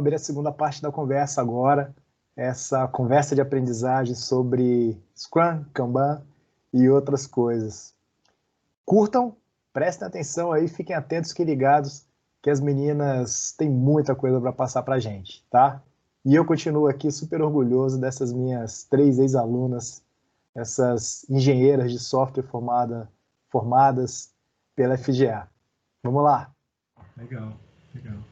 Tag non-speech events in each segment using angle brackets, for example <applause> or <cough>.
Vamos abrir a segunda parte da conversa agora, essa conversa de aprendizagem sobre Scrum, Kanban e outras coisas. Curtam, prestem atenção aí, fiquem atentos que ligados, que as meninas têm muita coisa para passar para a gente, tá? E eu continuo aqui super orgulhoso dessas minhas três ex-alunas, essas engenheiras de software formada, formadas pela FGA. Vamos lá. Legal. Legal.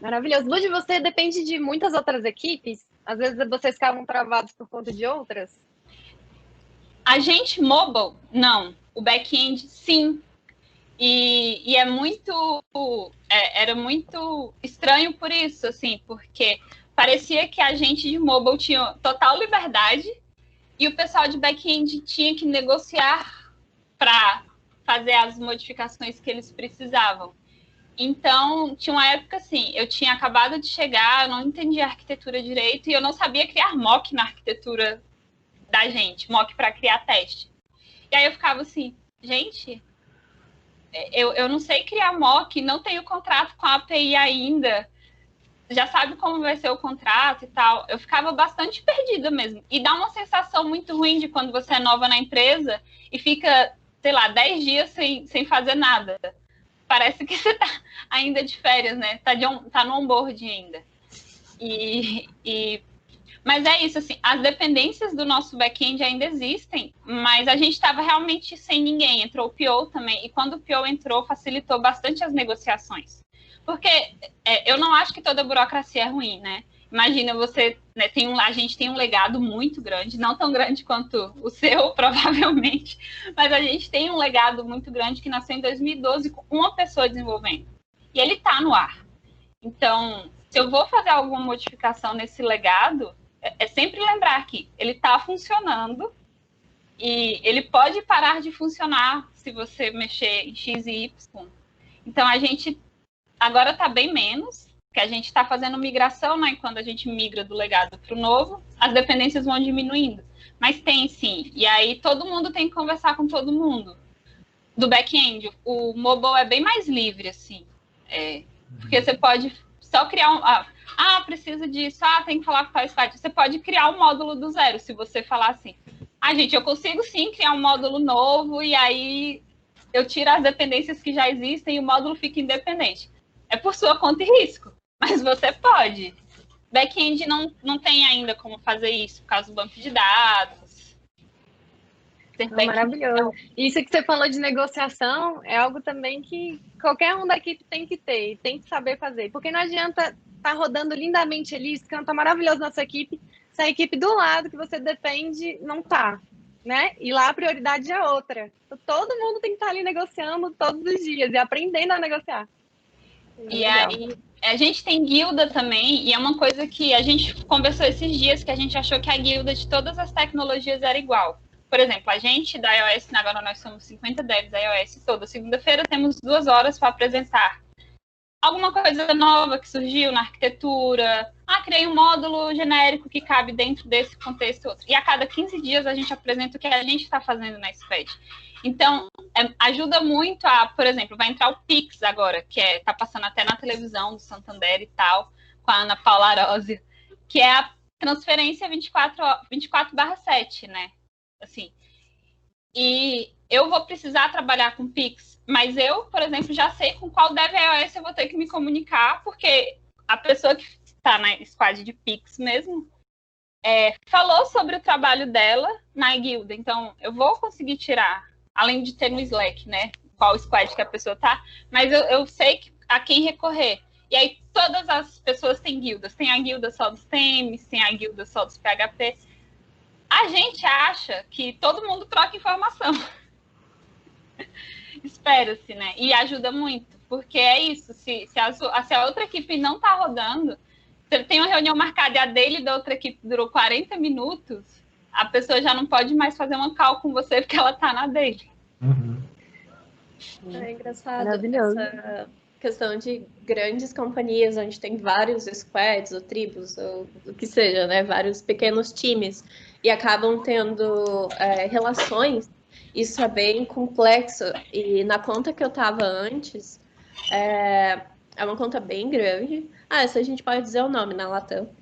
Maravilhoso. Lud, você depende de muitas outras equipes? Às vezes vocês ficavam travados por conta de outras? A gente mobile, não. O back-end, sim. E, e é muito. É, era muito estranho por isso, assim, porque parecia que a gente de mobile tinha total liberdade e o pessoal de back-end tinha que negociar para fazer as modificações que eles precisavam. Então, tinha uma época assim, eu tinha acabado de chegar, eu não entendia arquitetura direito e eu não sabia criar mock na arquitetura da gente, mock para criar teste. E aí eu ficava assim, gente, eu, eu não sei criar mock, não tenho contrato com a API ainda, já sabe como vai ser o contrato e tal. Eu ficava bastante perdida mesmo. E dá uma sensação muito ruim de quando você é nova na empresa e fica, sei lá, 10 dias sem, sem fazer nada parece que você tá ainda de férias, né? Tá, de on, tá no onboard ainda. E, e, mas é isso, assim, as dependências do nosso back-end ainda existem, mas a gente estava realmente sem ninguém. Entrou o PO também, e quando o PO entrou, facilitou bastante as negociações. Porque é, eu não acho que toda burocracia é ruim, né? Imagina você, né, tem um, a gente tem um legado muito grande, não tão grande quanto o seu, <laughs> provavelmente, mas a gente tem um legado muito grande que nasceu em 2012 com uma pessoa desenvolvendo. E ele está no ar. Então, se eu vou fazer alguma modificação nesse legado, é, é sempre lembrar que ele está funcionando e ele pode parar de funcionar se você mexer em X e Y. Então, a gente agora está bem menos, que a gente está fazendo migração, né? Quando a gente migra do legado para o novo, as dependências vão diminuindo. Mas tem sim. E aí todo mundo tem que conversar com todo mundo. Do back-end, o mobile é bem mais livre, assim. É, porque você pode só criar um. Ah, ah, precisa disso, ah, tem que falar com tal squad. Você pode criar um módulo do zero, se você falar assim. Ah, gente, eu consigo sim criar um módulo novo e aí eu tiro as dependências que já existem e o módulo fica independente. É por sua conta e risco mas você pode. Back-end não, não tem ainda como fazer isso, por causa do banco de dados. Não, maravilhoso. Isso que você falou de negociação é algo também que qualquer um da equipe tem que ter, tem que saber fazer. Porque não adianta estar tá rodando lindamente ali, isso canta maravilhoso na sua equipe, se a equipe do lado que você depende não tá, né? E lá a prioridade é outra. Então, todo mundo tem que estar tá ali negociando todos os dias e aprendendo a negociar. E aí, a gente tem guilda também, e é uma coisa que a gente conversou esses dias, que a gente achou que a guilda de todas as tecnologias era igual. Por exemplo, a gente da iOS, agora nós somos 50 devs da iOS, toda segunda-feira temos duas horas para apresentar alguma coisa nova que surgiu na arquitetura. Ah, criei um módulo genérico que cabe dentro desse contexto outro. E a cada 15 dias a gente apresenta o que a gente está fazendo na Sped. Então, é, ajuda muito a, por exemplo, vai entrar o Pix agora, que é, tá passando até na televisão do Santander e tal, com a Ana Paula Arósio, que é a transferência 24, 24 barra 7, né? Assim. E eu vou precisar trabalhar com Pix, mas eu, por exemplo, já sei com qual dev iOS eu vou ter que me comunicar, porque a pessoa que está na squad de Pix mesmo é, falou sobre o trabalho dela na guilda, então eu vou conseguir tirar além de ter no Slack, né? Qual squad que a pessoa tá, mas eu, eu sei a quem recorrer. E aí todas as pessoas têm guildas. Tem a guilda só dos TEMs, tem a guilda só dos PHP. A gente acha que todo mundo troca informação. <laughs> Espera-se, né? E ajuda muito, porque é isso. Se, se, a, se a outra equipe não está rodando, você tem uma reunião marcada e a dele da outra equipe durou 40 minutos, a pessoa já não pode mais fazer uma call com você porque ela está na dele. Uhum. É engraçado essa questão de grandes companhias onde tem vários squads ou tribos ou o que seja, né? Vários pequenos times e acabam tendo é, relações. Isso é bem complexo e na conta que eu estava antes é, é uma conta bem grande. Ah, essa a gente pode dizer o nome na Latam. <laughs>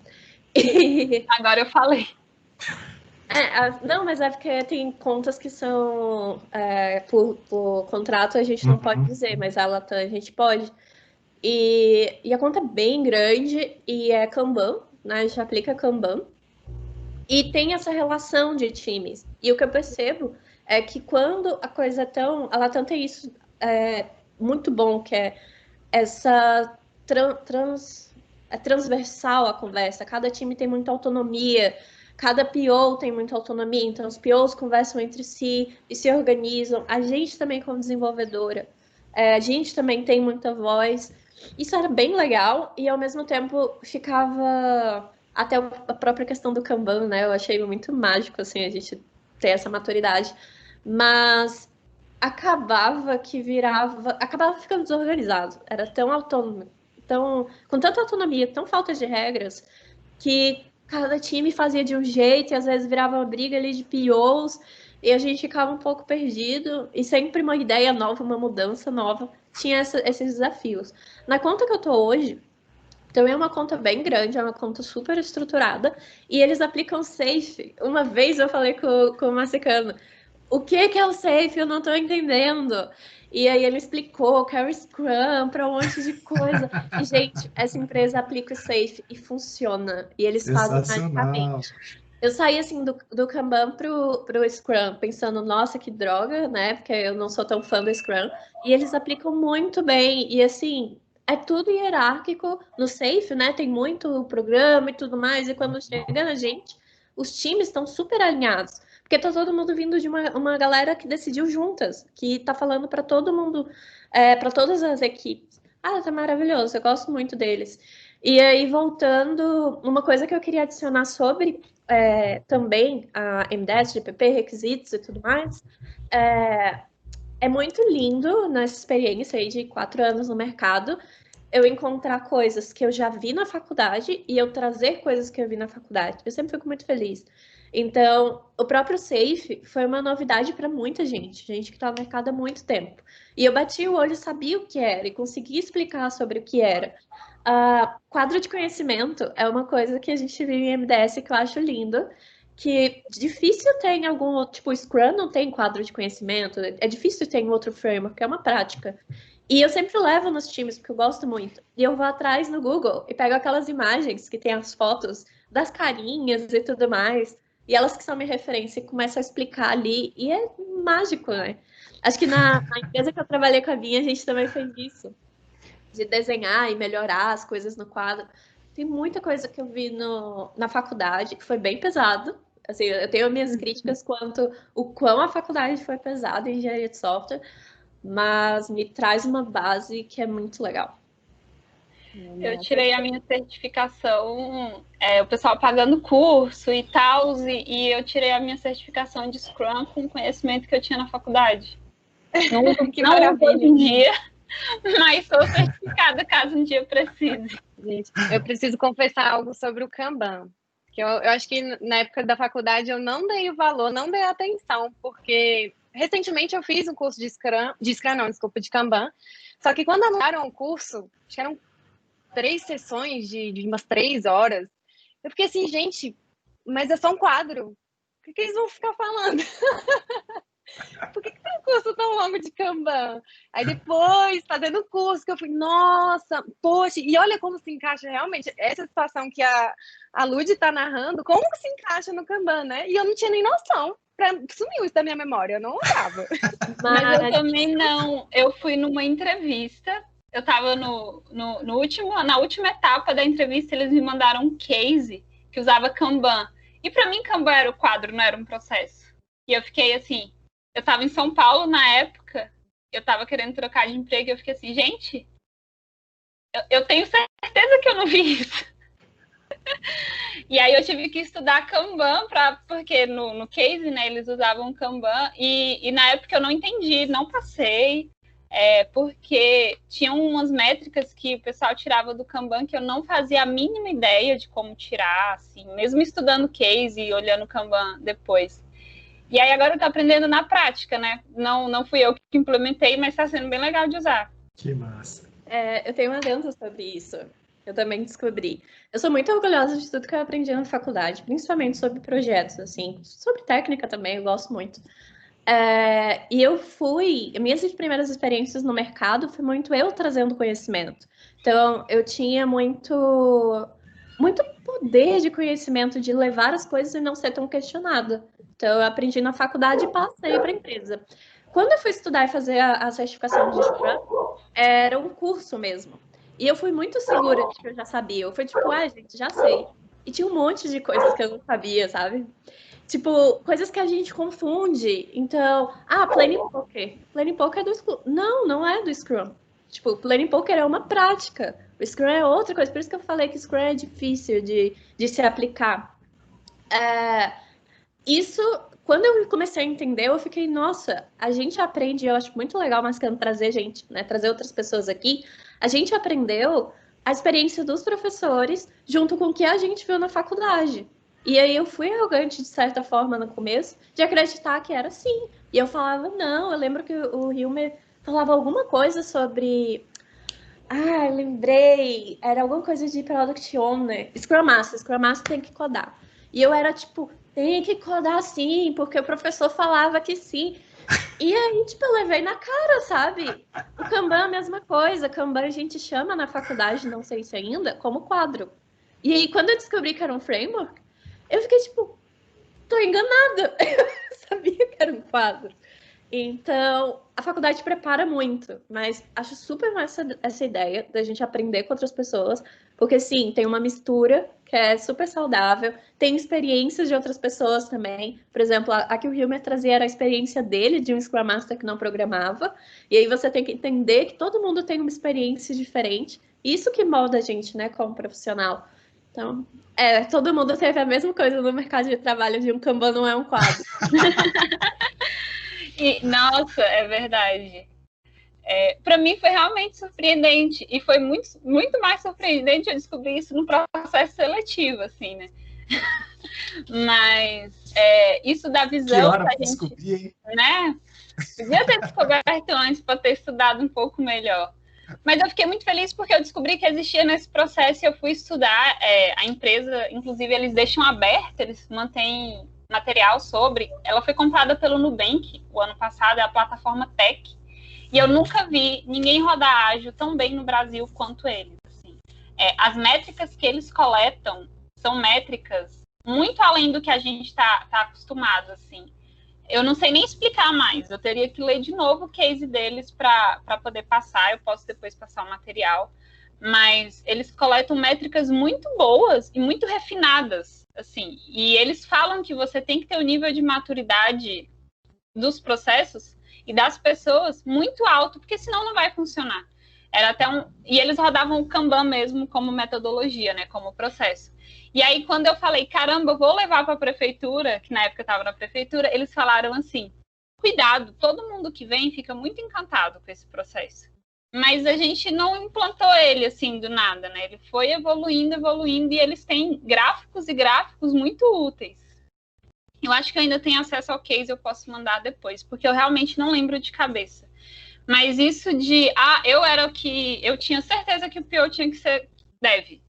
E... Agora eu falei. É, não, mas é porque tem contas que são é, por, por, contrato a gente não uhum. pode dizer, mas a Latam a gente pode. E, e a conta é bem grande e é Kanban, né? A gente aplica Kanban. E tem essa relação de times. E o que eu percebo é que quando a coisa é tão. A Latam tem isso é, muito bom, que é essa trans, é transversal a conversa. Cada time tem muita autonomia Cada PO tem muita autonomia, então os POs conversam entre si e se organizam. A gente também, como desenvolvedora, é, a gente também tem muita voz. Isso era bem legal e, ao mesmo tempo, ficava até a própria questão do Kanban, né? Eu achei muito mágico, assim, a gente ter essa maturidade. Mas acabava que virava... Acabava ficando desorganizado. Era tão autônomo, tão, com tanta autonomia, tão falta de regras, que cada time fazia de um jeito e às vezes virava uma briga ali de POs e a gente ficava um pouco perdido e sempre uma ideia nova, uma mudança nova tinha essa, esses desafios. Na conta que eu tô hoje, então é uma conta bem grande, é uma conta super estruturada e eles aplicam safe. Uma vez eu falei com, com o Massicano, o que, que é o safe? Eu não estou entendendo. E aí ele explicou que era Scrum para um monte de coisa. e, gente, essa empresa aplica o Safe e funciona. E eles fazem magicamente. Eu saí assim do, do Kanban pro, pro Scrum, pensando, nossa, que droga, né? Porque eu não sou tão fã do Scrum. E eles aplicam muito bem. E assim, é tudo hierárquico no Safe, né? Tem muito programa e tudo mais. E quando chega a gente, os times estão super alinhados. Porque tá todo mundo vindo de uma, uma galera que decidiu juntas, que tá falando para todo mundo, é, para todas as equipes. Ah, tá maravilhoso, eu gosto muito deles. E aí, voltando, uma coisa que eu queria adicionar sobre é, também a M10, GPP, requisitos e tudo mais, é, é muito lindo nessa experiência aí de quatro anos no mercado, eu encontrar coisas que eu já vi na faculdade e eu trazer coisas que eu vi na faculdade. Eu sempre fico muito feliz. Então, o próprio Safe foi uma novidade para muita gente, gente que está no mercado há muito tempo. E eu bati o olho, sabia o que era e consegui explicar sobre o que era. Uh, quadro de conhecimento é uma coisa que a gente vive em MDS que eu acho lindo, que difícil ter em algum tipo, Scrum não tem quadro de conhecimento, é difícil ter em outro framework, é uma prática. E eu sempre levo nos times, porque eu gosto muito. E eu vou atrás no Google e pego aquelas imagens que tem as fotos das carinhas e tudo mais. E elas que são minha referência e começam a explicar ali. E é mágico, né? Acho que na, na empresa que eu trabalhei com a Vinha, a gente também fez isso. De desenhar e melhorar as coisas no quadro. Tem muita coisa que eu vi no, na faculdade que foi bem pesado. Assim, eu tenho minhas críticas quanto o quão a faculdade foi pesada em engenharia de software, mas me traz uma base que é muito legal. Eu tirei a minha certificação, é, o pessoal pagando curso e tal, e, e, eu tirei a minha certificação de Scrum com o conhecimento que eu tinha na faculdade. Não <laughs> que não hoje em dia, <laughs> mas sou certificada caso um dia precise. Gente, eu preciso confessar algo sobre o Kanban. Que eu, eu acho que na época da faculdade eu não dei o valor, não dei atenção, porque recentemente eu fiz um curso de Scrum, de Scrum não, desculpa, de Kanban. Só que quando anunciaram o curso, acho que eram três sessões de, de umas três horas. Eu fiquei assim, gente, mas é só um quadro. O que, que eles vão ficar falando? <laughs> Por que, que tem um curso tão longo de Kanban? Aí depois, fazendo o curso, que eu fui, nossa, poxa, e olha como se encaixa realmente essa situação que a, a Lud está narrando, como se encaixa no Kanban, né? E eu não tinha nem noção. Pra, sumiu isso da minha memória, eu não lembrava. <laughs> Mas eu também não. Eu fui numa entrevista eu estava no, no, no, último, na última etapa da entrevista, eles me mandaram um case que usava Kanban. E para mim, Kanban era o quadro, não era um processo. E eu fiquei assim, eu estava em São Paulo na época, eu estava querendo trocar de emprego, e eu fiquei assim, gente, eu, eu tenho certeza que eu não vi isso. <laughs> e aí eu tive que estudar Kanban, pra, porque no, no case, né, eles usavam Kanban, e, e na época eu não entendi, não passei, é, porque tinham umas métricas que o pessoal tirava do Kanban que eu não fazia a mínima ideia de como tirar, assim, mesmo estudando case e olhando o Kanban depois. E aí agora eu tô aprendendo na prática, né? Não, não fui eu que implementei, mas está sendo bem legal de usar. Que massa. É, eu tenho uma adendo sobre isso. Eu também descobri. Eu sou muito orgulhosa de tudo que eu aprendi na faculdade, principalmente sobre projetos, assim, sobre técnica também, eu gosto muito. É, e eu fui, minhas primeiras experiências no mercado foi muito eu trazendo conhecimento. Então, eu tinha muito, muito poder de conhecimento de levar as coisas e não ser tão questionada. Então, eu aprendi na faculdade e passei para a empresa. Quando eu fui estudar e fazer a, a certificação de Scrum, era um curso mesmo. E eu fui muito segura de que eu já sabia. Eu fui tipo, ah, gente, já sei. E tinha um monte de coisas que eu não sabia, sabe? Tipo, coisas que a gente confunde. Então, ah, Planning Poker. Planning Poker é do Scrum. Não, não é do Scrum. Tipo, Planning Poker é uma prática. O Scrum é outra coisa. Por isso que eu falei que Scrum é difícil de, de se aplicar. É, isso, quando eu comecei a entender, eu fiquei, nossa, a gente aprende, eu acho muito legal, mas quero trazer gente, né, trazer outras pessoas aqui. A gente aprendeu a experiência dos professores junto com o que a gente viu na faculdade. E aí eu fui arrogante, de certa forma, no começo, de acreditar que era assim. E eu falava, não, eu lembro que o Hilmer falava alguma coisa sobre. Ah, lembrei. Era alguma coisa de Product Owner. Scrum Master, Scrum Master tem que codar. E eu era tipo, tem que codar sim, porque o professor falava que sim. E aí, tipo, eu levei na cara, sabe? O Kanban é a mesma coisa. Kanban a gente chama na faculdade, não sei se ainda, como quadro. E aí, quando eu descobri que era um framework, eu fiquei tipo, tô enganada. <laughs> Eu sabia que era um quadro. Então, a faculdade prepara muito, mas acho super massa essa ideia da gente aprender com outras pessoas, porque sim, tem uma mistura que é super saudável, tem experiências de outras pessoas também. Por exemplo, a, a que o Hilmer trazia era a experiência dele de um Scrum Master que não programava, e aí você tem que entender que todo mundo tem uma experiência diferente, isso que molda a gente, né, como profissional. Então, é, todo mundo teve a mesma coisa no mercado de trabalho de um Kanban não é um quadro. <laughs> e, nossa, é verdade. É, para mim foi realmente surpreendente e foi muito, muito mais surpreendente eu descobrir isso no processo seletivo, assim, né? <laughs> Mas é, isso da visão que hora a gente, descobrir, né? Podia ter descoberto antes para ter estudado um pouco melhor. Mas eu fiquei muito feliz porque eu descobri que existia nesse processo e eu fui estudar. É, a empresa, inclusive, eles deixam aberto, eles mantêm material sobre. Ela foi comprada pelo Nubank o ano passado, é a plataforma Tech. E eu nunca vi ninguém rodar ágil tão bem no Brasil quanto eles. Assim. É, as métricas que eles coletam são métricas muito além do que a gente está tá acostumado. Assim eu não sei nem explicar mais. Eu teria que ler de novo o case deles para poder passar. Eu posso depois passar o material. Mas eles coletam métricas muito boas e muito refinadas, assim. E eles falam que você tem que ter o um nível de maturidade dos processos e das pessoas muito alto, porque senão não vai funcionar. Era até um e eles rodavam o Kanban mesmo como metodologia, né, como processo. E aí, quando eu falei, caramba, vou levar para a prefeitura, que na época estava na prefeitura, eles falaram assim: cuidado, todo mundo que vem fica muito encantado com esse processo. Mas a gente não implantou ele assim do nada, né? Ele foi evoluindo, evoluindo, e eles têm gráficos e gráficos muito úteis. Eu acho que eu ainda tenho acesso ao case, eu posso mandar depois, porque eu realmente não lembro de cabeça. Mas isso de, ah, eu era o que. Eu tinha certeza que o PO tinha que ser dev.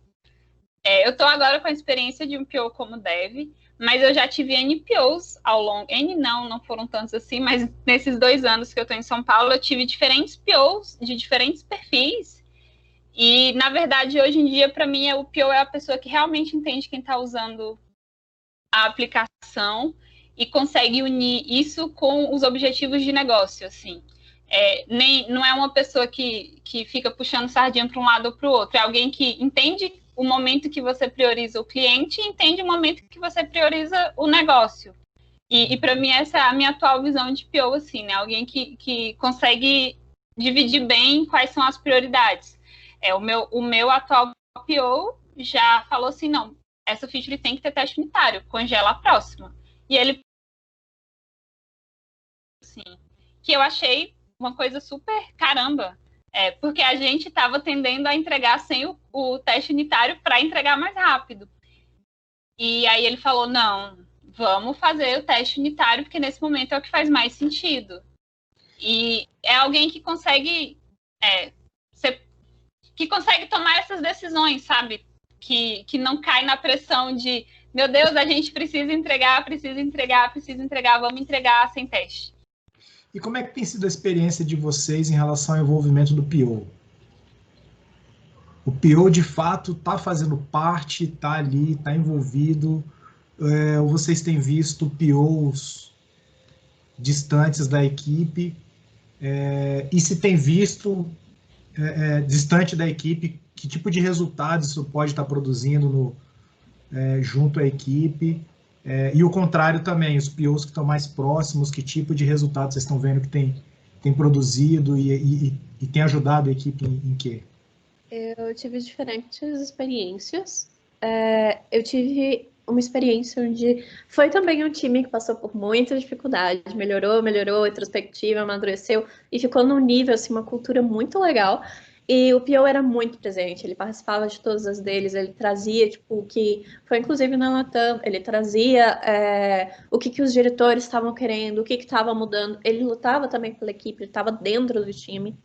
É, eu estou agora com a experiência de um PO como dev, mas eu já tive NPOs ao longo. N não, não foram tantos assim, mas nesses dois anos que eu estou em São Paulo, eu tive diferentes POs de diferentes perfis. E, na verdade, hoje em dia, para mim, o PO é a pessoa que realmente entende quem está usando a aplicação e consegue unir isso com os objetivos de negócio, assim. é, nem, não é uma pessoa que, que fica puxando sardinha para um lado ou para o outro, é alguém que entende o momento que você prioriza o cliente e entende o momento que você prioriza o negócio. E, e para mim, essa é a minha atual visão de PO, assim, né? Alguém que, que consegue dividir bem quais são as prioridades. É, o, meu, o meu atual PO já falou assim, não, essa feature tem que ter teste unitário, congela a próxima. E ele assim, que eu achei uma coisa super caramba, é, porque a gente estava tendendo a entregar sem o, o teste unitário para entregar mais rápido. E aí ele falou: não, vamos fazer o teste unitário, porque nesse momento é o que faz mais sentido. E é alguém que consegue é, ser, que consegue tomar essas decisões, sabe? Que, que não cai na pressão de meu Deus, a gente precisa entregar, precisa entregar, precisa entregar, vamos entregar sem teste. E como é que tem sido a experiência de vocês em relação ao envolvimento do PO? O PO, de fato, está fazendo parte, está ali, está envolvido. É, vocês têm visto POs distantes da equipe? É, e se tem visto é, é, distante da equipe, que tipo de resultados isso pode estar produzindo no, é, junto à equipe? É, e o contrário também, os POs que estão mais próximos, que tipo de resultado vocês estão vendo que tem, tem produzido e, e, e tem ajudado a equipe em, em quê? Eu tive diferentes experiências. É, eu tive uma experiência onde foi também um time que passou por muita dificuldade, melhorou, melhorou, retrospectiva, amadureceu e ficou num nível, assim, uma cultura muito legal. E o Pio era muito presente, ele participava de todas as deles, ele trazia, tipo, o que foi inclusive na Latam, ele trazia é, o que, que os diretores estavam querendo, o que estava mudando, ele lutava também pela equipe, ele estava dentro do time.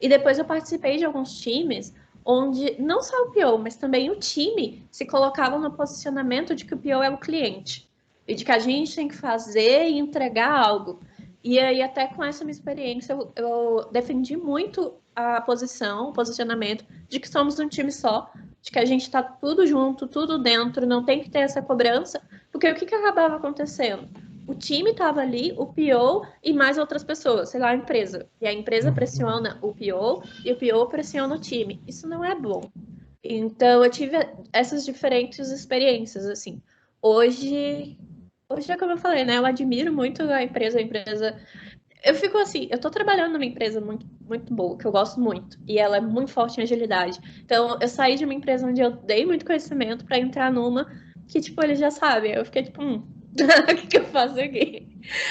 E depois eu participei de alguns times onde não só o Pio, mas também o time se colocava no posicionamento de que o Pio é o cliente e de que a gente tem que fazer e entregar algo. E aí, até com essa minha experiência, eu, eu defendi muito a posição, o posicionamento de que somos um time só, de que a gente está tudo junto, tudo dentro, não tem que ter essa cobrança, porque o que, que acabava acontecendo? O time estava ali, o PO e mais outras pessoas, sei lá, a empresa. E a empresa pressiona o PO e o PO pressiona o time. Isso não é bom. Então, eu tive essas diferentes experiências, assim. Hoje, hoje é como eu falei, né? Eu admiro muito a empresa, a empresa eu fico assim, eu tô trabalhando numa empresa muito, muito boa, que eu gosto muito, e ela é muito forte em agilidade. Então, eu saí de uma empresa onde eu dei muito conhecimento para entrar numa que, tipo, eles já sabem. Eu fiquei tipo, hum, <laughs> o que, que eu faço aqui?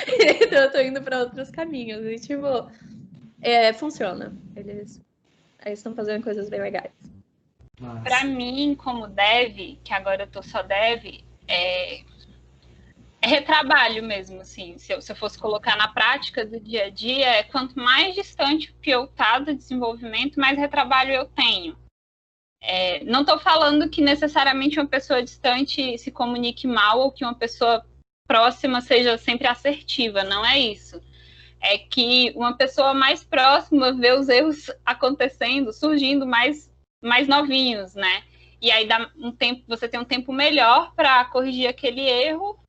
<laughs> então, eu tô indo para outros caminhos, e, tipo, é, funciona. Eles estão fazendo coisas bem legais. Para mim, como dev, que agora eu tô só dev, é, é retrabalho mesmo, assim. Se eu, se eu fosse colocar na prática do dia a dia, é quanto mais distante que eu tá do desenvolvimento, mais retrabalho eu tenho. É, não estou falando que necessariamente uma pessoa distante se comunique mal ou que uma pessoa próxima seja sempre assertiva, não é isso. É que uma pessoa mais próxima vê os erros acontecendo, surgindo mais, mais novinhos, né? E aí dá um tempo, você tem um tempo melhor para corrigir aquele erro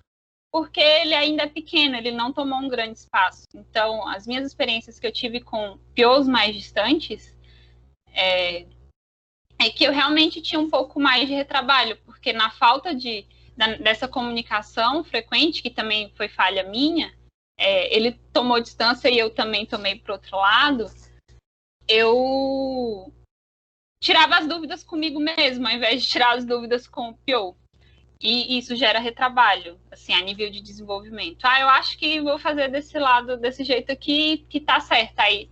porque ele ainda é pequeno, ele não tomou um grande espaço. Então, as minhas experiências que eu tive com POs mais distantes é, é, que eu realmente tinha um pouco mais de retrabalho, porque na falta de, da, dessa comunicação frequente, que também foi falha minha, é, ele tomou distância e eu também tomei para outro lado, eu tirava as dúvidas comigo mesmo, ao invés de tirar as dúvidas com o PO. E isso gera retrabalho, assim, a nível de desenvolvimento. Ah, eu acho que vou fazer desse lado, desse jeito aqui, que tá certo. Aí,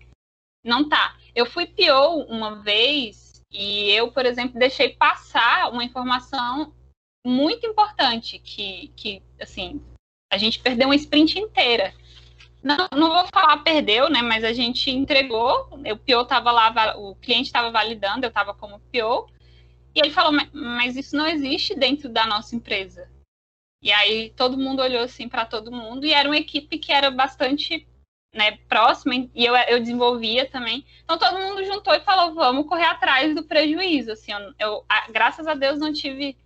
não tá. Eu fui PO uma vez e eu, por exemplo, deixei passar uma informação muito importante que, que assim, a gente perdeu uma sprint inteira. Não, não vou falar perdeu, né? Mas a gente entregou, o PO estava lá, o cliente estava validando, eu estava como PO, e ele falou, mas isso não existe dentro da nossa empresa. E aí todo mundo olhou assim para todo mundo e era uma equipe que era bastante né, próxima e eu, eu desenvolvia também. Então todo mundo juntou e falou, vamos correr atrás do prejuízo. Assim, eu, eu graças a Deus não tive,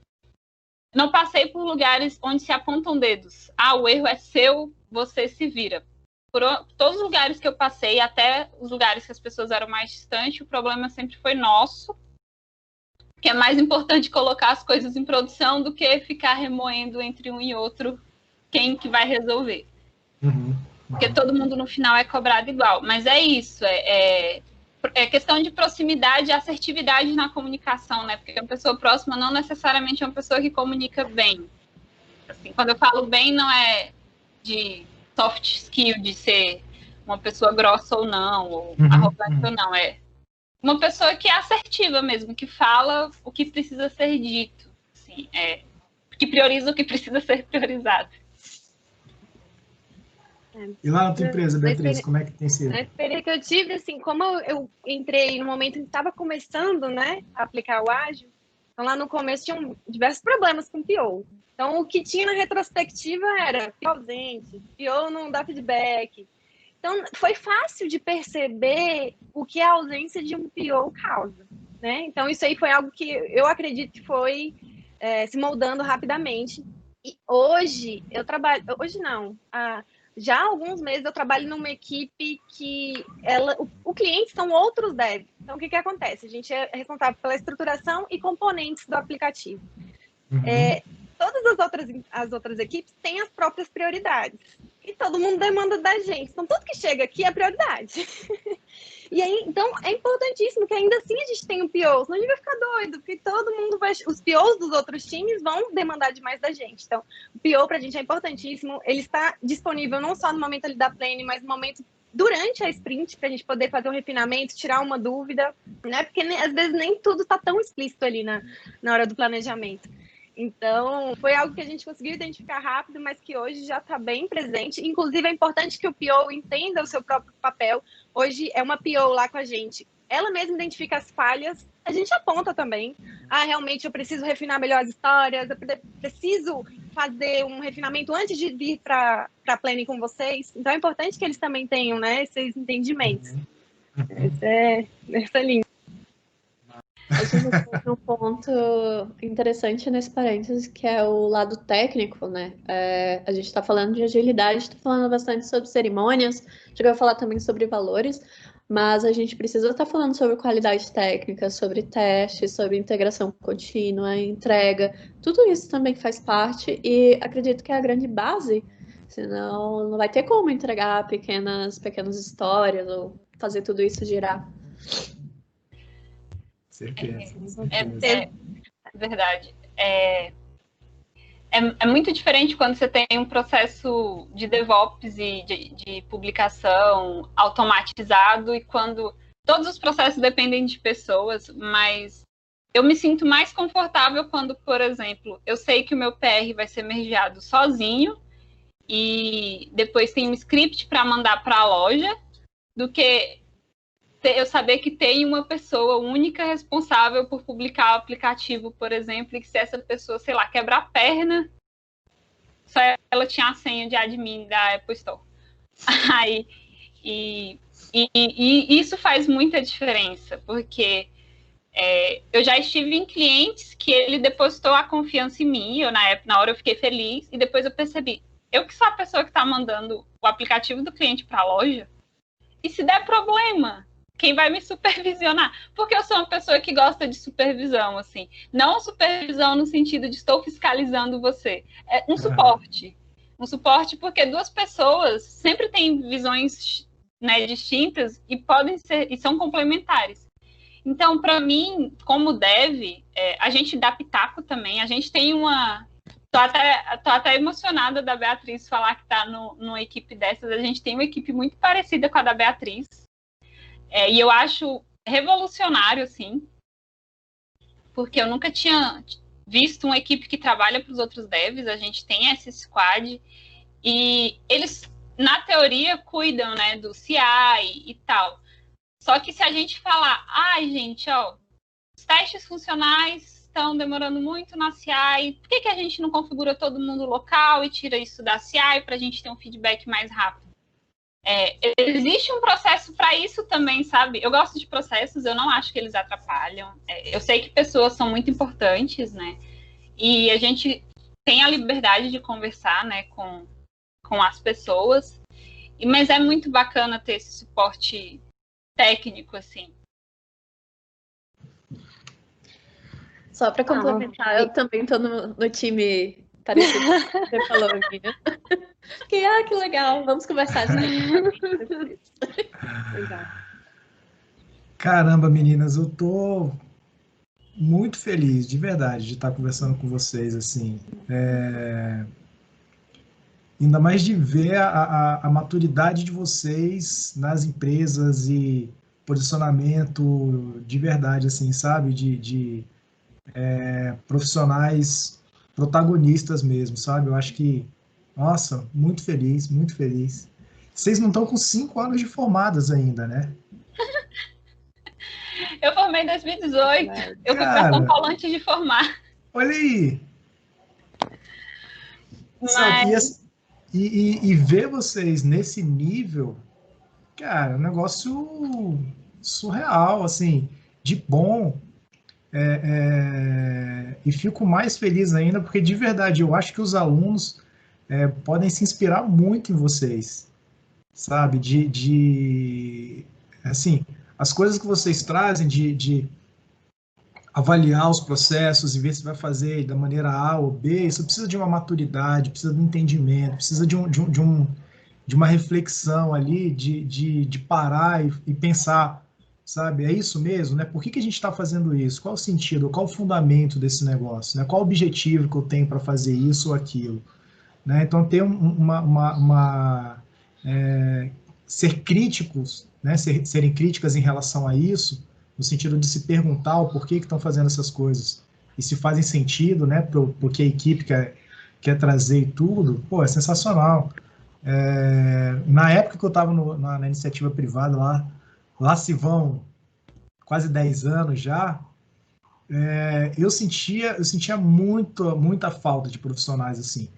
não passei por lugares onde se apontam dedos. Ah, o erro é seu, você se vira. por todos os lugares que eu passei, até os lugares que as pessoas eram mais distantes, o problema sempre foi nosso. Que é mais importante colocar as coisas em produção do que ficar remoendo entre um e outro quem que vai resolver. Uhum. Porque todo mundo no final é cobrado igual. Mas é isso, é, é, é, questão de proximidade e assertividade na comunicação, né? Porque uma pessoa próxima não necessariamente é uma pessoa que comunica bem. Assim, quando eu falo bem, não é de soft skill, de ser uma pessoa grossa ou não, ou uhum, arrogante uhum. ou não. É uma pessoa que é assertiva mesmo, que fala o que precisa ser dito. Assim, é, que prioriza o que precisa ser <laughs> priorizado. E lá na tua empresa, Beatriz, como é que tem sido? A experiência que eu tive, assim, como eu entrei no momento em que estava começando, né, a aplicar o ágil, então lá no começo tinham diversos problemas com o PO. Então o que tinha na retrospectiva era PO ausente, PO não dá feedback. Então foi fácil de perceber o que a ausência de um PO causa, né? Então isso aí foi algo que eu acredito que foi é, se moldando rapidamente. E hoje eu trabalho, hoje não, já há alguns meses eu trabalho numa equipe que ela, o, o cliente são outros devs. Então, o que, que acontece? A gente é responsável pela estruturação e componentes do aplicativo. Uhum. É, todas as outras, as outras equipes têm as próprias prioridades. E todo mundo demanda da gente. Então, tudo que chega aqui é prioridade. <laughs> E aí, então, é importantíssimo que ainda assim a gente tenha um PO, senão a gente vai ficar doido, porque todo mundo vai. Os POs dos outros times vão demandar demais da gente. Então, o PO para a gente é importantíssimo. Ele está disponível não só no momento ali da plane, mas no momento durante a sprint, para a gente poder fazer um refinamento, tirar uma dúvida, né? Porque às vezes nem tudo está tão explícito ali na, na hora do planejamento. Então, foi algo que a gente conseguiu identificar rápido, mas que hoje já está bem presente. Inclusive, é importante que o PO entenda o seu próprio papel. Hoje é uma PO lá com a gente. Ela mesma identifica as falhas, a gente aponta também. Ah, realmente eu preciso refinar melhor as histórias, eu preciso fazer um refinamento antes de vir para a planning com vocês. Então, é importante que eles também tenham né, esses entendimentos. Uhum. Esse é, esse é lindo. A gente um ponto interessante nesse parênteses, que é o lado técnico, né? É, a gente está falando de agilidade, está falando bastante sobre cerimônias, chegou a falar também sobre valores, mas a gente precisa estar tá falando sobre qualidade técnica, sobre testes, sobre integração contínua, entrega, tudo isso também faz parte e acredito que é a grande base, senão não vai ter como entregar pequenas, pequenas histórias ou fazer tudo isso girar. Certeza. É, é, é verdade. É, é, é, muito diferente quando você tem um processo de DevOps e de, de, publicação automatizado e quando todos os processos dependem de pessoas, mas eu me sinto mais confortável quando, por exemplo, eu sei que o meu PR vai ser mergeado sozinho e depois tem um script para mandar para a loja do que eu saber que tem uma pessoa única responsável por publicar o aplicativo, por exemplo, e que se essa pessoa, sei lá, quebrar a perna, só ela tinha a senha de admin da Apple Store. <laughs> Aí, e, e, e isso faz muita diferença, porque é, eu já estive em clientes que ele depositou a confiança em mim, eu na, época, na hora eu fiquei feliz, e depois eu percebi, eu que sou a pessoa que está mandando o aplicativo do cliente para a loja, e se der problema, quem vai me supervisionar? Porque eu sou uma pessoa que gosta de supervisão, assim. Não supervisão no sentido de estou fiscalizando você. É um suporte. Um suporte porque duas pessoas sempre têm visões né, distintas e podem ser e são complementares. Então, para mim, como deve, é, a gente dá pitaco também. A gente tem uma. Tô até, tô até emocionada da Beatriz falar que está numa equipe dessas. A gente tem uma equipe muito parecida com a da Beatriz. É, e eu acho revolucionário, assim, porque eu nunca tinha visto uma equipe que trabalha para os outros devs, a gente tem esse squad, e eles, na teoria, cuidam, né, do CI e tal. Só que se a gente falar, ai, gente, ó, os testes funcionais estão demorando muito na CI, por que, que a gente não configura todo mundo local e tira isso da CI para a gente ter um feedback mais rápido? É, existe um processo para isso também, sabe? Eu gosto de processos, eu não acho que eles atrapalham. É, eu sei que pessoas são muito importantes, né? E a gente tem a liberdade de conversar, né, com, com as pessoas. Mas é muito bacana ter esse suporte técnico, assim. Só para complementar, ah, eu também estou no, no, time parecido que você falou, Vinha. <laughs> que, ah, que legal, vamos conversar. <laughs> Caramba, meninas, eu tô muito feliz, de verdade, de estar conversando com vocês, assim. É... Ainda mais de ver a, a, a, maturidade de vocês nas empresas e posicionamento de verdade, assim, sabe? De, de é, profissionais protagonistas mesmo, sabe? Eu acho que, nossa, muito feliz, muito feliz. Vocês não estão com cinco anos de formadas ainda, né? <laughs> Eu formei em 2018. Cara, eu fui para São Paulo antes de formar. Olha aí. Mas... E, e, e, ver vocês nesse nível, cara, é um negócio surreal, assim, de bom. É, é, e fico mais feliz ainda porque, de verdade, eu acho que os alunos é, podem se inspirar muito em vocês, sabe? De, de assim, as coisas que vocês trazem de, de avaliar os processos e ver se vai fazer da maneira A ou B, isso precisa de uma maturidade, precisa de um entendimento, precisa de, um, de, um, de, um, de uma reflexão ali, de, de, de parar e, e, pensar, sabe, é isso mesmo, né? Por que, que a gente está fazendo isso? Qual o sentido? Qual o fundamento desse negócio? Né? Qual o objetivo que eu tenho para fazer isso ou aquilo? Né? Então, ter uma... uma, uma é, ser críticos, né? Ser, serem críticas em relação a isso, no sentido de se perguntar o porquê que estão fazendo essas coisas e se fazem sentido, né, porque a equipe quer, quer trazer e tudo, pô, é sensacional. É, na época que eu estava na, na, iniciativa privada lá, lá se vão quase 10 anos já, é, eu sentia eu sentia muito, muita falta de profissionais assim.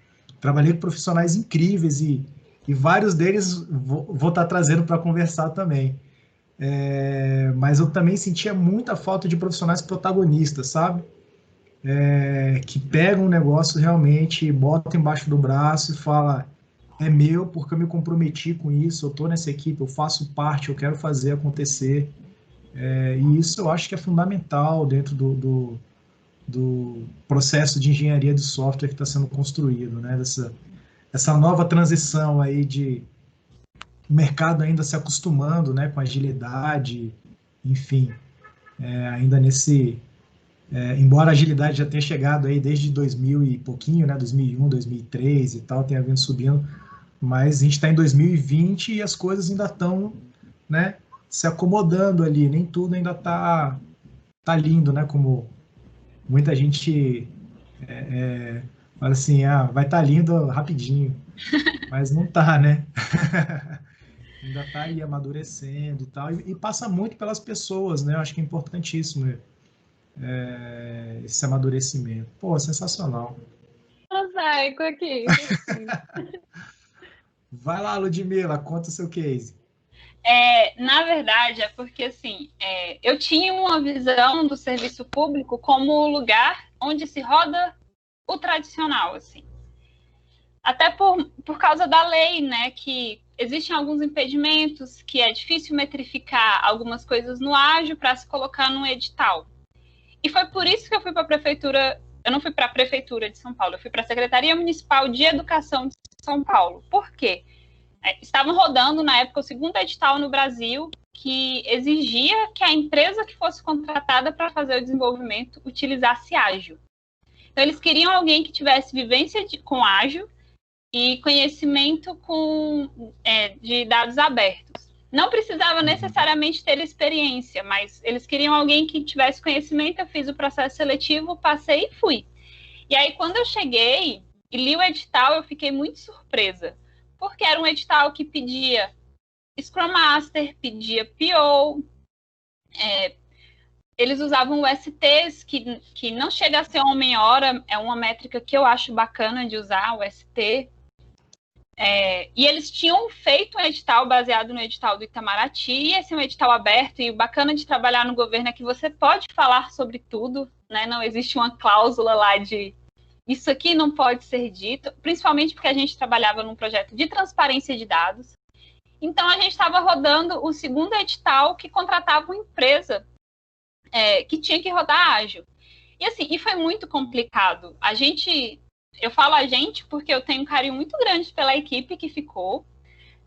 Trabalhei com profissionais incríveis e, e vários deles vou, estar tá trazendo para conversar também. É, mas eu também sentia muita falta de profissionais protagonistas, sabe? É, que pegam um negócio realmente, bota embaixo do braço e fala é meu porque eu me comprometi com isso, eu estou nessa equipe, eu faço parte, eu quero fazer acontecer. É, e isso eu acho que é fundamental dentro do, do, do processo de engenharia de software que está sendo construído, né? Dessa, essa nova transição aí de mercado ainda se acostumando né, com agilidade, enfim, é, ainda nesse. É, embora a agilidade já tenha chegado aí desde 2000 e pouquinho, né, 2001, 2003 e tal, tenha vindo subindo, mas a gente está em 2020 e as coisas ainda estão né, se acomodando ali, nem tudo ainda está tá lindo, né, como muita gente é, é, fala assim, ah, vai estar tá lindo rapidinho, <laughs> mas não tá, né? <laughs> ainda está aí amadurecendo e tal, e, e, passa muito pelas pessoas, né? Eu acho que é importantíssimo é, esse amadurecimento. Pô, sensacional. Mosaico aqui. <laughs> Vai lá, Ludmila, conta o seu case. É, na verdade, é porque assim, é, eu tinha uma visão do serviço público como lugar onde se roda o tradicional, assim. Até por, por causa da lei, né, que existem alguns impedimentos que é difícil metrificar algumas coisas no ágil para se colocar no edital. E foi por isso que eu fui para a prefeitura, eu não fui para a prefeitura de São Paulo, eu fui para a Secretaria Municipal de Educação de São Paulo. Por quê? É, estavam rodando na época o segundo edital no Brasil que exigia que a empresa que fosse contratada para fazer o desenvolvimento utilizasse ágil. Então eles queriam alguém que tivesse vivência de, com ágil e conhecimento com, é, de dados abertos. Não precisava uhum. necessariamente ter experiência, mas eles queriam alguém que tivesse conhecimento. Eu fiz o processo seletivo, passei e fui. E aí, quando eu cheguei e li o edital, eu fiquei muito surpresa, porque era um edital que pedia Scrum Master, pedia PO, é, eles usavam o STs, que, que não chega a ser homem-hora, é uma métrica que eu acho bacana de usar, o ST. É, e eles tinham feito um edital baseado no edital do Itamaraty, e esse é um edital aberto, e o bacana de trabalhar no governo é que você pode falar sobre tudo, né? Não existe uma cláusula lá de isso aqui não pode ser dito, principalmente porque a gente trabalhava num projeto de transparência de dados. Então, a gente estava rodando o segundo edital que contratava uma empresa é, que tinha que rodar ágil. E assim, e foi muito complicado. A gente, eu falo a gente porque eu tenho um carinho muito grande pela equipe que ficou.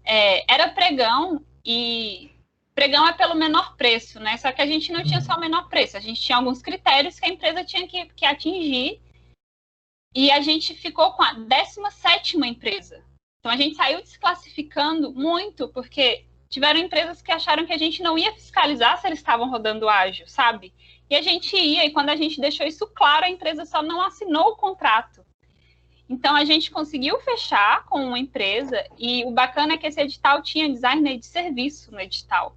É, era pregão e pregão é pelo menor preço, né? Só que a gente não tinha só o menor preço, a gente tinha alguns critérios que a empresa tinha que, que atingir. E a gente ficou com a 17 empresa. Então a gente saiu desclassificando muito, porque tiveram empresas que acharam que a gente não ia fiscalizar se eles estavam rodando ágil, sabe? E a gente ia, e quando a gente deixou isso claro, a empresa só não assinou o contrato. Então a gente conseguiu fechar com uma empresa, e o bacana é que esse edital tinha designer de serviço no edital.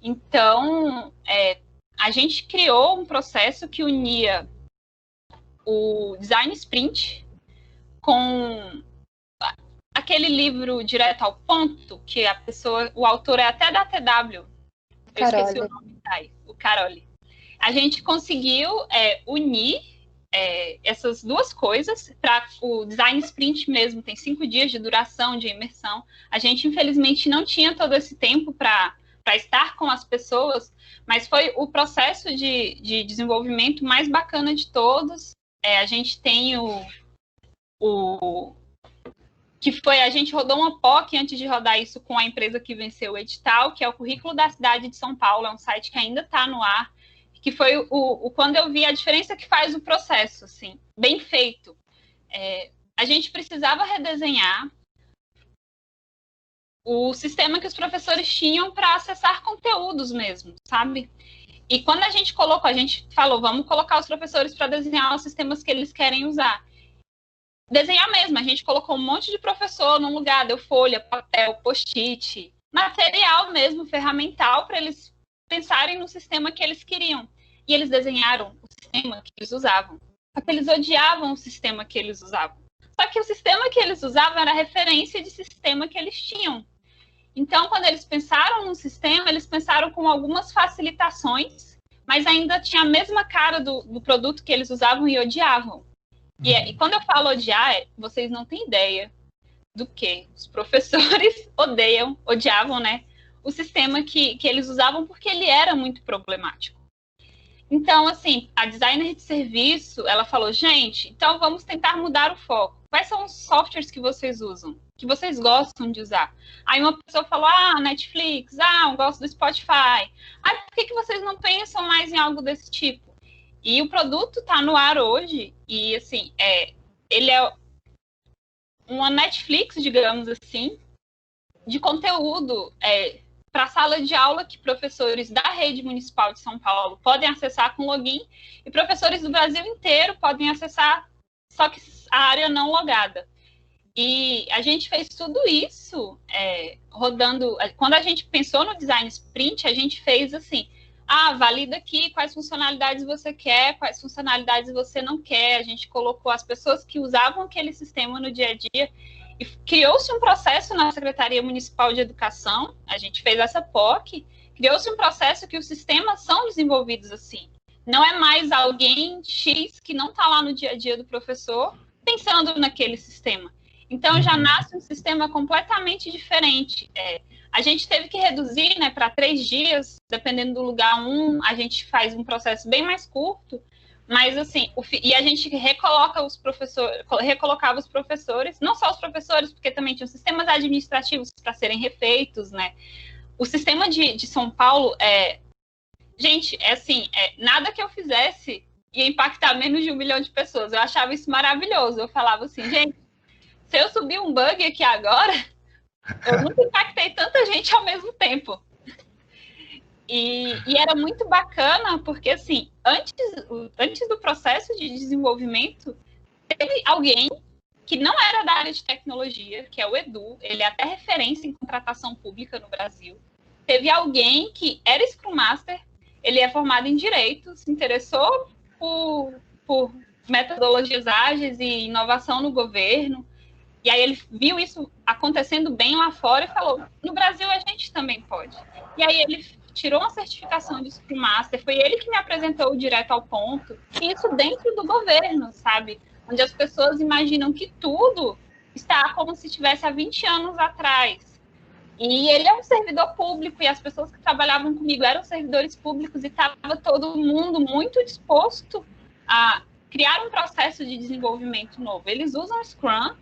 Então é, a gente criou um processo que unia o design sprint com aquele livro direto ao ponto, que a pessoa, o autor é até da TW. Eu Carole. esqueci o nome, tá o Carole. A gente conseguiu é, unir é, essas duas coisas para o design sprint mesmo, tem cinco dias de duração, de imersão. A gente, infelizmente, não tinha todo esse tempo para estar com as pessoas, mas foi o processo de, de desenvolvimento mais bacana de todos. É, a gente tem o, o, que foi a gente rodou uma POC antes de rodar isso com a empresa que venceu o edital, que é o currículo da cidade de São Paulo, é um site que ainda está no ar, que foi o, o, quando eu vi a diferença que faz o processo, assim, bem feito. É, a gente precisava redesenhar o sistema que os professores tinham para acessar conteúdos mesmo, sabe? E quando a gente colocou, a gente falou, vamos colocar os professores para desenhar os sistemas que eles querem usar desenhar mesmo. A gente colocou um monte de professor num lugar, deu folha, papel, post-it, material mesmo, ferramental, para eles pensarem no sistema que eles queriam. E eles desenharam o sistema que eles usavam. Só que eles odiavam o sistema que eles usavam. Só que o sistema que eles usavam era referência de sistema que eles tinham. Então, quando eles pensaram no sistema, eles pensaram com algumas facilitações, mas ainda tinha a mesma cara do, do produto que eles usavam e odiavam. E, e, quando eu falo odiar, é, vocês não têm ideia do que os <laughs> professores odeiam, odiavam, né? O sistema que, que eles usavam porque ele era muito problemático. Então, assim, a designer de serviço, ela falou, gente, então vamos tentar mudar o foco. Quais são os softwares que vocês usam? Que vocês gostam de usar? Aí uma pessoa falou, ah, Netflix, ah, eu gosto do Spotify. Ah, por que, que vocês não pensam mais em algo desse tipo? E o produto está no ar hoje e assim, é, ele é uma Netflix, digamos assim, de conteúdo é, para sala de aula que professores da rede municipal de São Paulo podem acessar com login e professores do Brasil inteiro podem acessar, só que a área não logada. E a gente fez tudo isso é, rodando. Quando a gente pensou no design sprint, a gente fez assim: ah, valida aqui quais funcionalidades você quer, quais funcionalidades você não quer. A gente colocou as pessoas que usavam aquele sistema no dia a dia e criou-se um processo na Secretaria Municipal de Educação, a gente fez essa POC, criou-se um processo que os sistemas são desenvolvidos assim. Não é mais alguém X que não está lá no dia a dia do professor pensando naquele sistema. Então já uhum. nasce um sistema completamente diferente. É, a gente teve que reduzir né, para três dias, dependendo do lugar um, a gente faz um processo bem mais curto, mas assim, o, e a gente recoloca os professores, recolocava os professores, não só os professores, porque também tinham sistemas administrativos para serem refeitos, né? O sistema de, de São Paulo é. Gente, é assim, é, nada que eu fizesse ia impactar menos de um milhão de pessoas. Eu achava isso maravilhoso. Eu falava assim, gente, se eu subir um bug aqui agora, eu nunca impactei tanta gente ao mesmo tempo. E, e, era muito bacana, porque assim, antes, antes do processo de desenvolvimento, teve alguém que não era da área de tecnologia, que é o Edu, ele é até referência em contratação pública no Brasil. Teve alguém que era Scrum Master, ele é formado em Direito, se interessou por, por metodologias ágeis e inovação no governo, e aí ele viu isso acontecendo bem lá fora e falou: no Brasil a gente também pode. E aí ele tirou uma certificação de Scrum Master, foi ele que me apresentou direto ao ponto. E isso dentro do governo, sabe? Onde as pessoas imaginam que tudo está como se estivesse há 20 anos atrás. E ele é um servidor público e as pessoas que trabalhavam comigo eram servidores públicos e estava todo mundo muito disposto a criar um processo de desenvolvimento novo. Eles usam Scrum,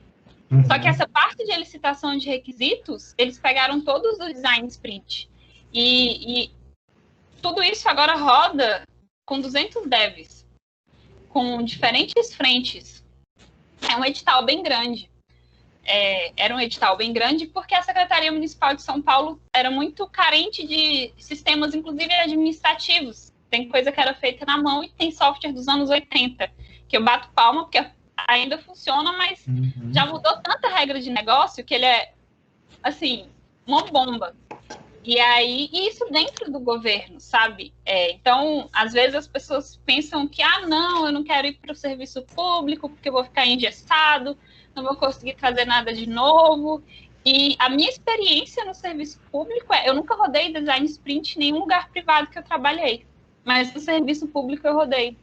uhum. só que essa parte de elicitação de requisitos, eles pegaram todos os design sprint. E, e tudo isso agora roda com 200 devs, com diferentes frentes. É um edital bem grande é, era um edital bem grande, porque a Secretaria Municipal de São Paulo era muito carente de sistemas, inclusive administrativos. Tem coisa que era feita na mão e tem software dos anos 80, que eu bato palma, porque ainda funciona, mas uhum. já mudou tanta regra de negócio que ele é, assim, uma bomba. E aí, isso dentro do governo, sabe? É, então, às vezes as pessoas pensam que, ah, não, eu não quero ir para o serviço público porque eu vou ficar engessado não vou conseguir trazer nada de novo. E a minha experiência no serviço público é, eu nunca rodei design sprint em nenhum lugar privado que eu trabalhei, mas no serviço público eu rodei.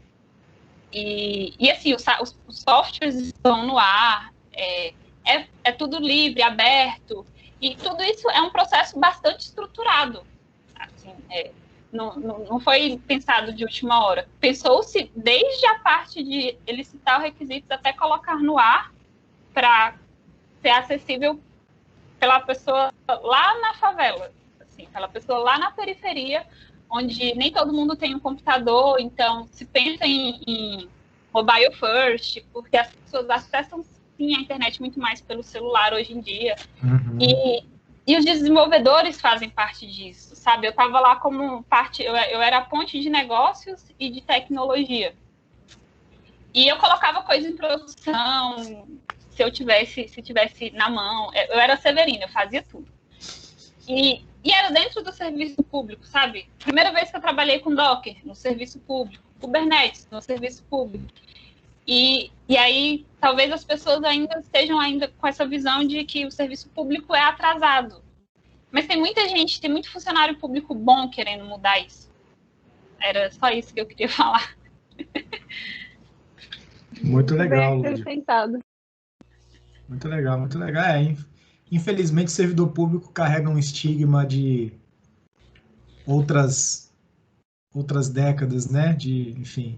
E, e assim, os, os softwares estão no ar, é, é, é, tudo livre, aberto, e tudo isso é um processo bastante estruturado. Assim, é, não, não, não, foi pensado de última hora. Pensou-se desde a parte de elicitar requisitos até colocar no ar para ser acessível pela pessoa lá na favela, assim, pela pessoa lá na periferia, onde nem todo mundo tem um computador, então se pensa em, em mobile first, porque as pessoas acessam sim a internet muito mais pelo celular hoje em dia. Uhum. E, e os desenvolvedores fazem parte disso, sabe? Eu estava lá como parte, eu, eu era ponte de negócios e de tecnologia. E eu colocava coisa em produção, se eu tivesse, se tivesse na mão, eu era Severina, eu fazia tudo. E, e era dentro do serviço público, sabe? Primeira vez que eu trabalhei com Docker no serviço público, Kubernetes no serviço público. E, e aí, talvez as pessoas ainda estejam ainda com essa visão de que o serviço público é atrasado. Mas tem muita gente, tem muito funcionário público bom querendo mudar isso. Era só isso que eu queria <laughs> falar. Muito legal. Bem. Muito legal, muito legal. É, infelizmente, o servidor público carrega um estigma de outras outras décadas, né? De, enfim,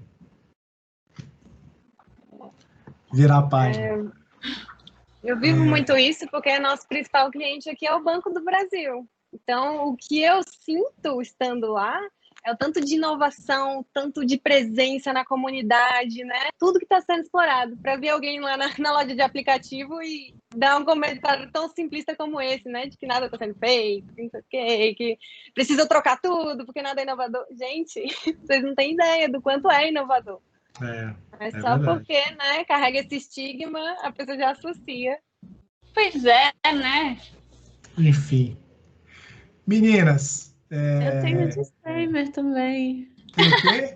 virar a página. É, eu vivo é... muito isso porque nosso principal cliente aqui é o Banco do Brasil. Então, o que eu sinto estando lá é o tanto de inovação, tanto de presença na comunidade, né? Tudo que está sendo explorado. Para ver alguém lá na, na, loja de aplicativo e dar um comentário tão simplista como esse, né? De que nada está sendo feito, não sei o quê, que precisa trocar tudo porque nada é inovador. Gente, <laughs> vocês não têm ideia do quanto é inovador. É, é, é só verdade. porque, né, carrega esse estigma, a pessoa já associa. Pois é, né? Enfim. Meninas, é... Eu tenho um disclaimer também. Tem o quê?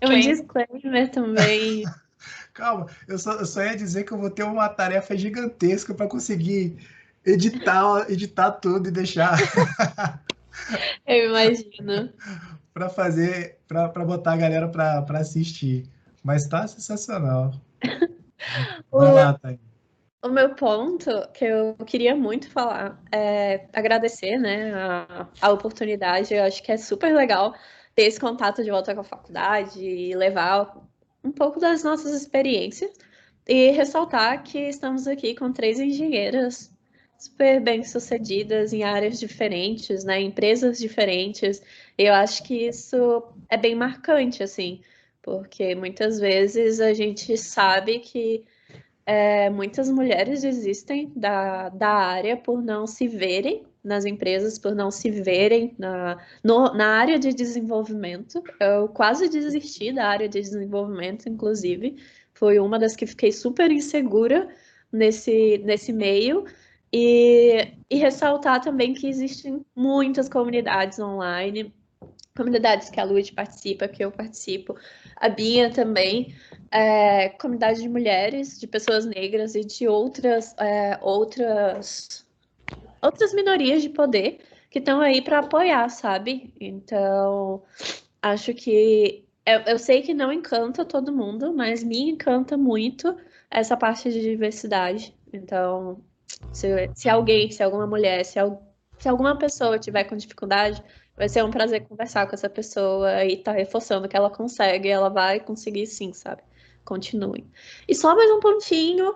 <laughs> um disclaimer também. <laughs> Calma, eu só, eu só ia dizer que eu vou ter uma tarefa gigantesca para conseguir editar, editar tudo e deixar. <laughs> eu imagino. para fazer, para botar a galera para assistir. Mas tá sensacional. Vai lá, Thaís. O meu ponto que eu queria muito falar é agradecer né, a, a oportunidade. Eu acho que é super legal ter esse contato de volta com a faculdade e levar um pouco das nossas experiências e ressaltar que estamos aqui com três engenheiras super bem sucedidas em áreas diferentes, né, empresas diferentes. Eu acho que isso é bem marcante, assim, porque muitas vezes a gente sabe que é, muitas mulheres desistem da, da área por não se verem nas empresas, por não se verem na, no, na área de desenvolvimento. Eu quase desisti da área de desenvolvimento, inclusive. Foi uma das que fiquei super insegura nesse, nesse meio. E, e ressaltar também que existem muitas comunidades online, comunidades que a Luiz participa, que eu participo, a Bia também, é, comunidade de mulheres, de pessoas negras e de outras, é, outras, outras minorias de poder que estão aí para apoiar, sabe? Então, acho que eu, eu sei que não encanta todo mundo, mas me encanta muito essa parte de diversidade. Então, se, se alguém, se alguma mulher, se, se alguma pessoa tiver com dificuldade, vai ser um prazer conversar com essa pessoa e tá reforçando que ela consegue, ela vai conseguir sim, sabe? Continue. E só mais um pontinho,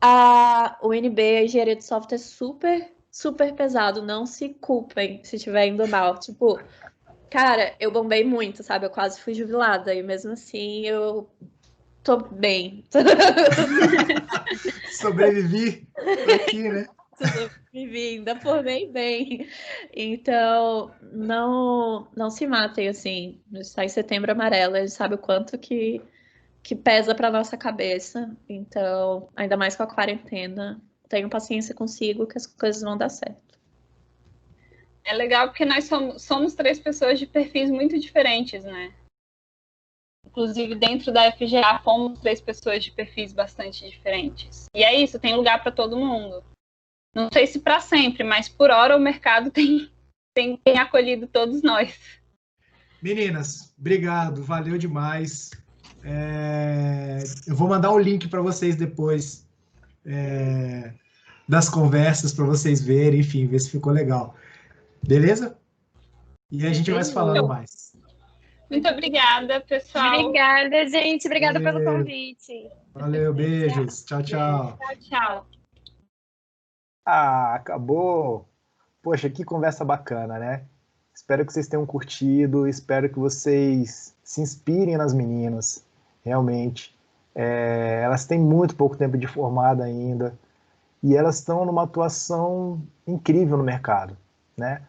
a UNB, a engenharia de software é super, super pesado, não se culpem se estiver indo mal. Tipo, cara, eu bombei muito, sabe? Eu quase fui jubilada e mesmo assim eu tô bem. <laughs> Sobrevivi aqui, né? Sobrevivi, ainda formei bem. Então, não, não se matem, assim. Está em setembro amarelo, a gente sabe o quanto que, que pesa para nossa cabeça. Então, ainda mais com a quarentena, tenho paciência consigo que as coisas vão dar certo. É legal porque nós somos, somos três pessoas de perfis muito diferentes, né? Inclusive, dentro da FGA, fomos três pessoas de perfis bastante diferentes. E é isso, tem lugar para todo mundo. Não sei se para sempre, mas por hora o mercado tem, tem, tem acolhido todos nós. Meninas, obrigado, valeu demais. É, eu vou mandar o link para vocês depois é, das conversas para vocês verem, enfim, ver se ficou legal. Beleza? E a gente vai se falando mais. Muito obrigada, pessoal. Obrigada, gente. Obrigada Valeu. pelo convite. Valeu, beijos. Tchau, tchau. Tchau, tchau. Ah, acabou. Poxa, que conversa bacana, né? Espero que vocês tenham curtido, espero que vocês se inspirem nas meninas, realmente. É, elas têm muito pouco tempo de formada ainda e elas estão numa atuação incrível no mercado, né?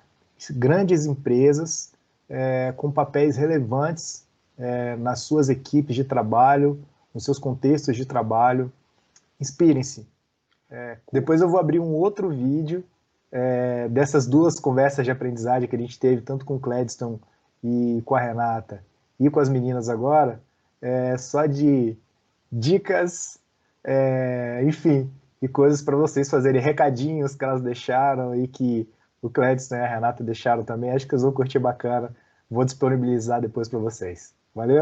Grandes empresas é, com papéis relevantes é, nas suas equipes de trabalho, nos seus contextos de trabalho. Inspirem-se. É, depois eu vou abrir um outro vídeo é, dessas duas conversas de aprendizagem que a gente teve, tanto com o Cledston e com a Renata, e com as meninas agora, é, só de dicas, é, enfim, e coisas para vocês fazerem, recadinhos que elas deixaram e que o Cledston e a Renata deixaram também. Acho que eles vão curtir bacana. Vou disponibilizar depois para vocês. Valeu?